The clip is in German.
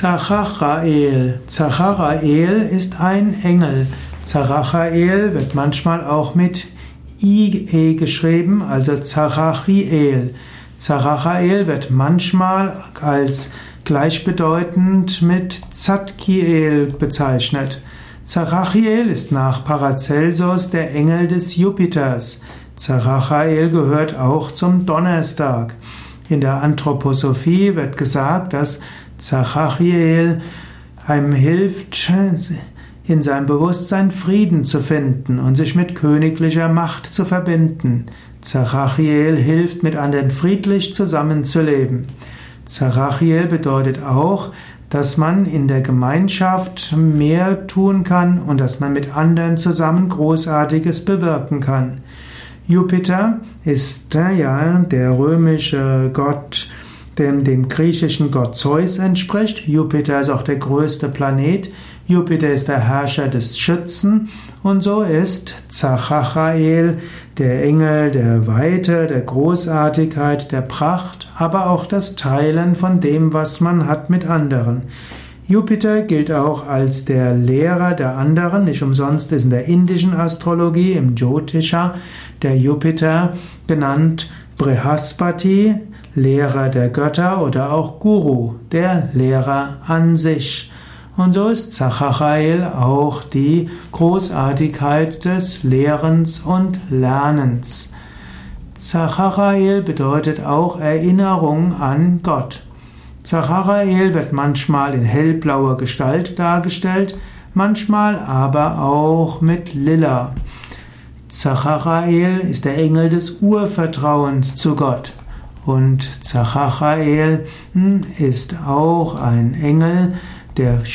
Zacharael. Zacharael ist ein Engel. Zacharael wird manchmal auch mit IE geschrieben, also Zachachiel. Zacharael wird manchmal als gleichbedeutend mit Zadkiel bezeichnet. Zachachiel ist nach Paracelsus der Engel des Jupiters. Zacharael gehört auch zum Donnerstag. In der Anthroposophie wird gesagt, dass Zachachiel einem hilft, in seinem Bewusstsein Frieden zu finden und sich mit königlicher Macht zu verbinden. Zachachiel hilft, mit anderen friedlich zusammenzuleben. Zachachiel bedeutet auch, dass man in der Gemeinschaft mehr tun kann und dass man mit anderen zusammen Großartiges bewirken kann. Jupiter ist ja der römische Gott dem dem griechischen Gott Zeus entspricht. Jupiter ist auch der größte Planet. Jupiter ist der Herrscher des Schützen und so ist Zachachael der Engel der Weite, der Großartigkeit, der Pracht, aber auch das Teilen von dem, was man hat mit anderen. Jupiter gilt auch als der Lehrer der anderen. Nicht umsonst ist in der indischen Astrologie, im Jyotisha, der Jupiter genannt Brihaspati, Lehrer der Götter oder auch Guru, der Lehrer an sich. Und so ist Zachachael auch die Großartigkeit des Lehrens und Lernens. Zachachael bedeutet auch Erinnerung an Gott. Zachachael wird manchmal in hellblauer Gestalt dargestellt, manchmal aber auch mit Lila. Zachachael ist der Engel des Urvertrauens zu Gott. Und Zachachael hm, ist auch ein Engel, der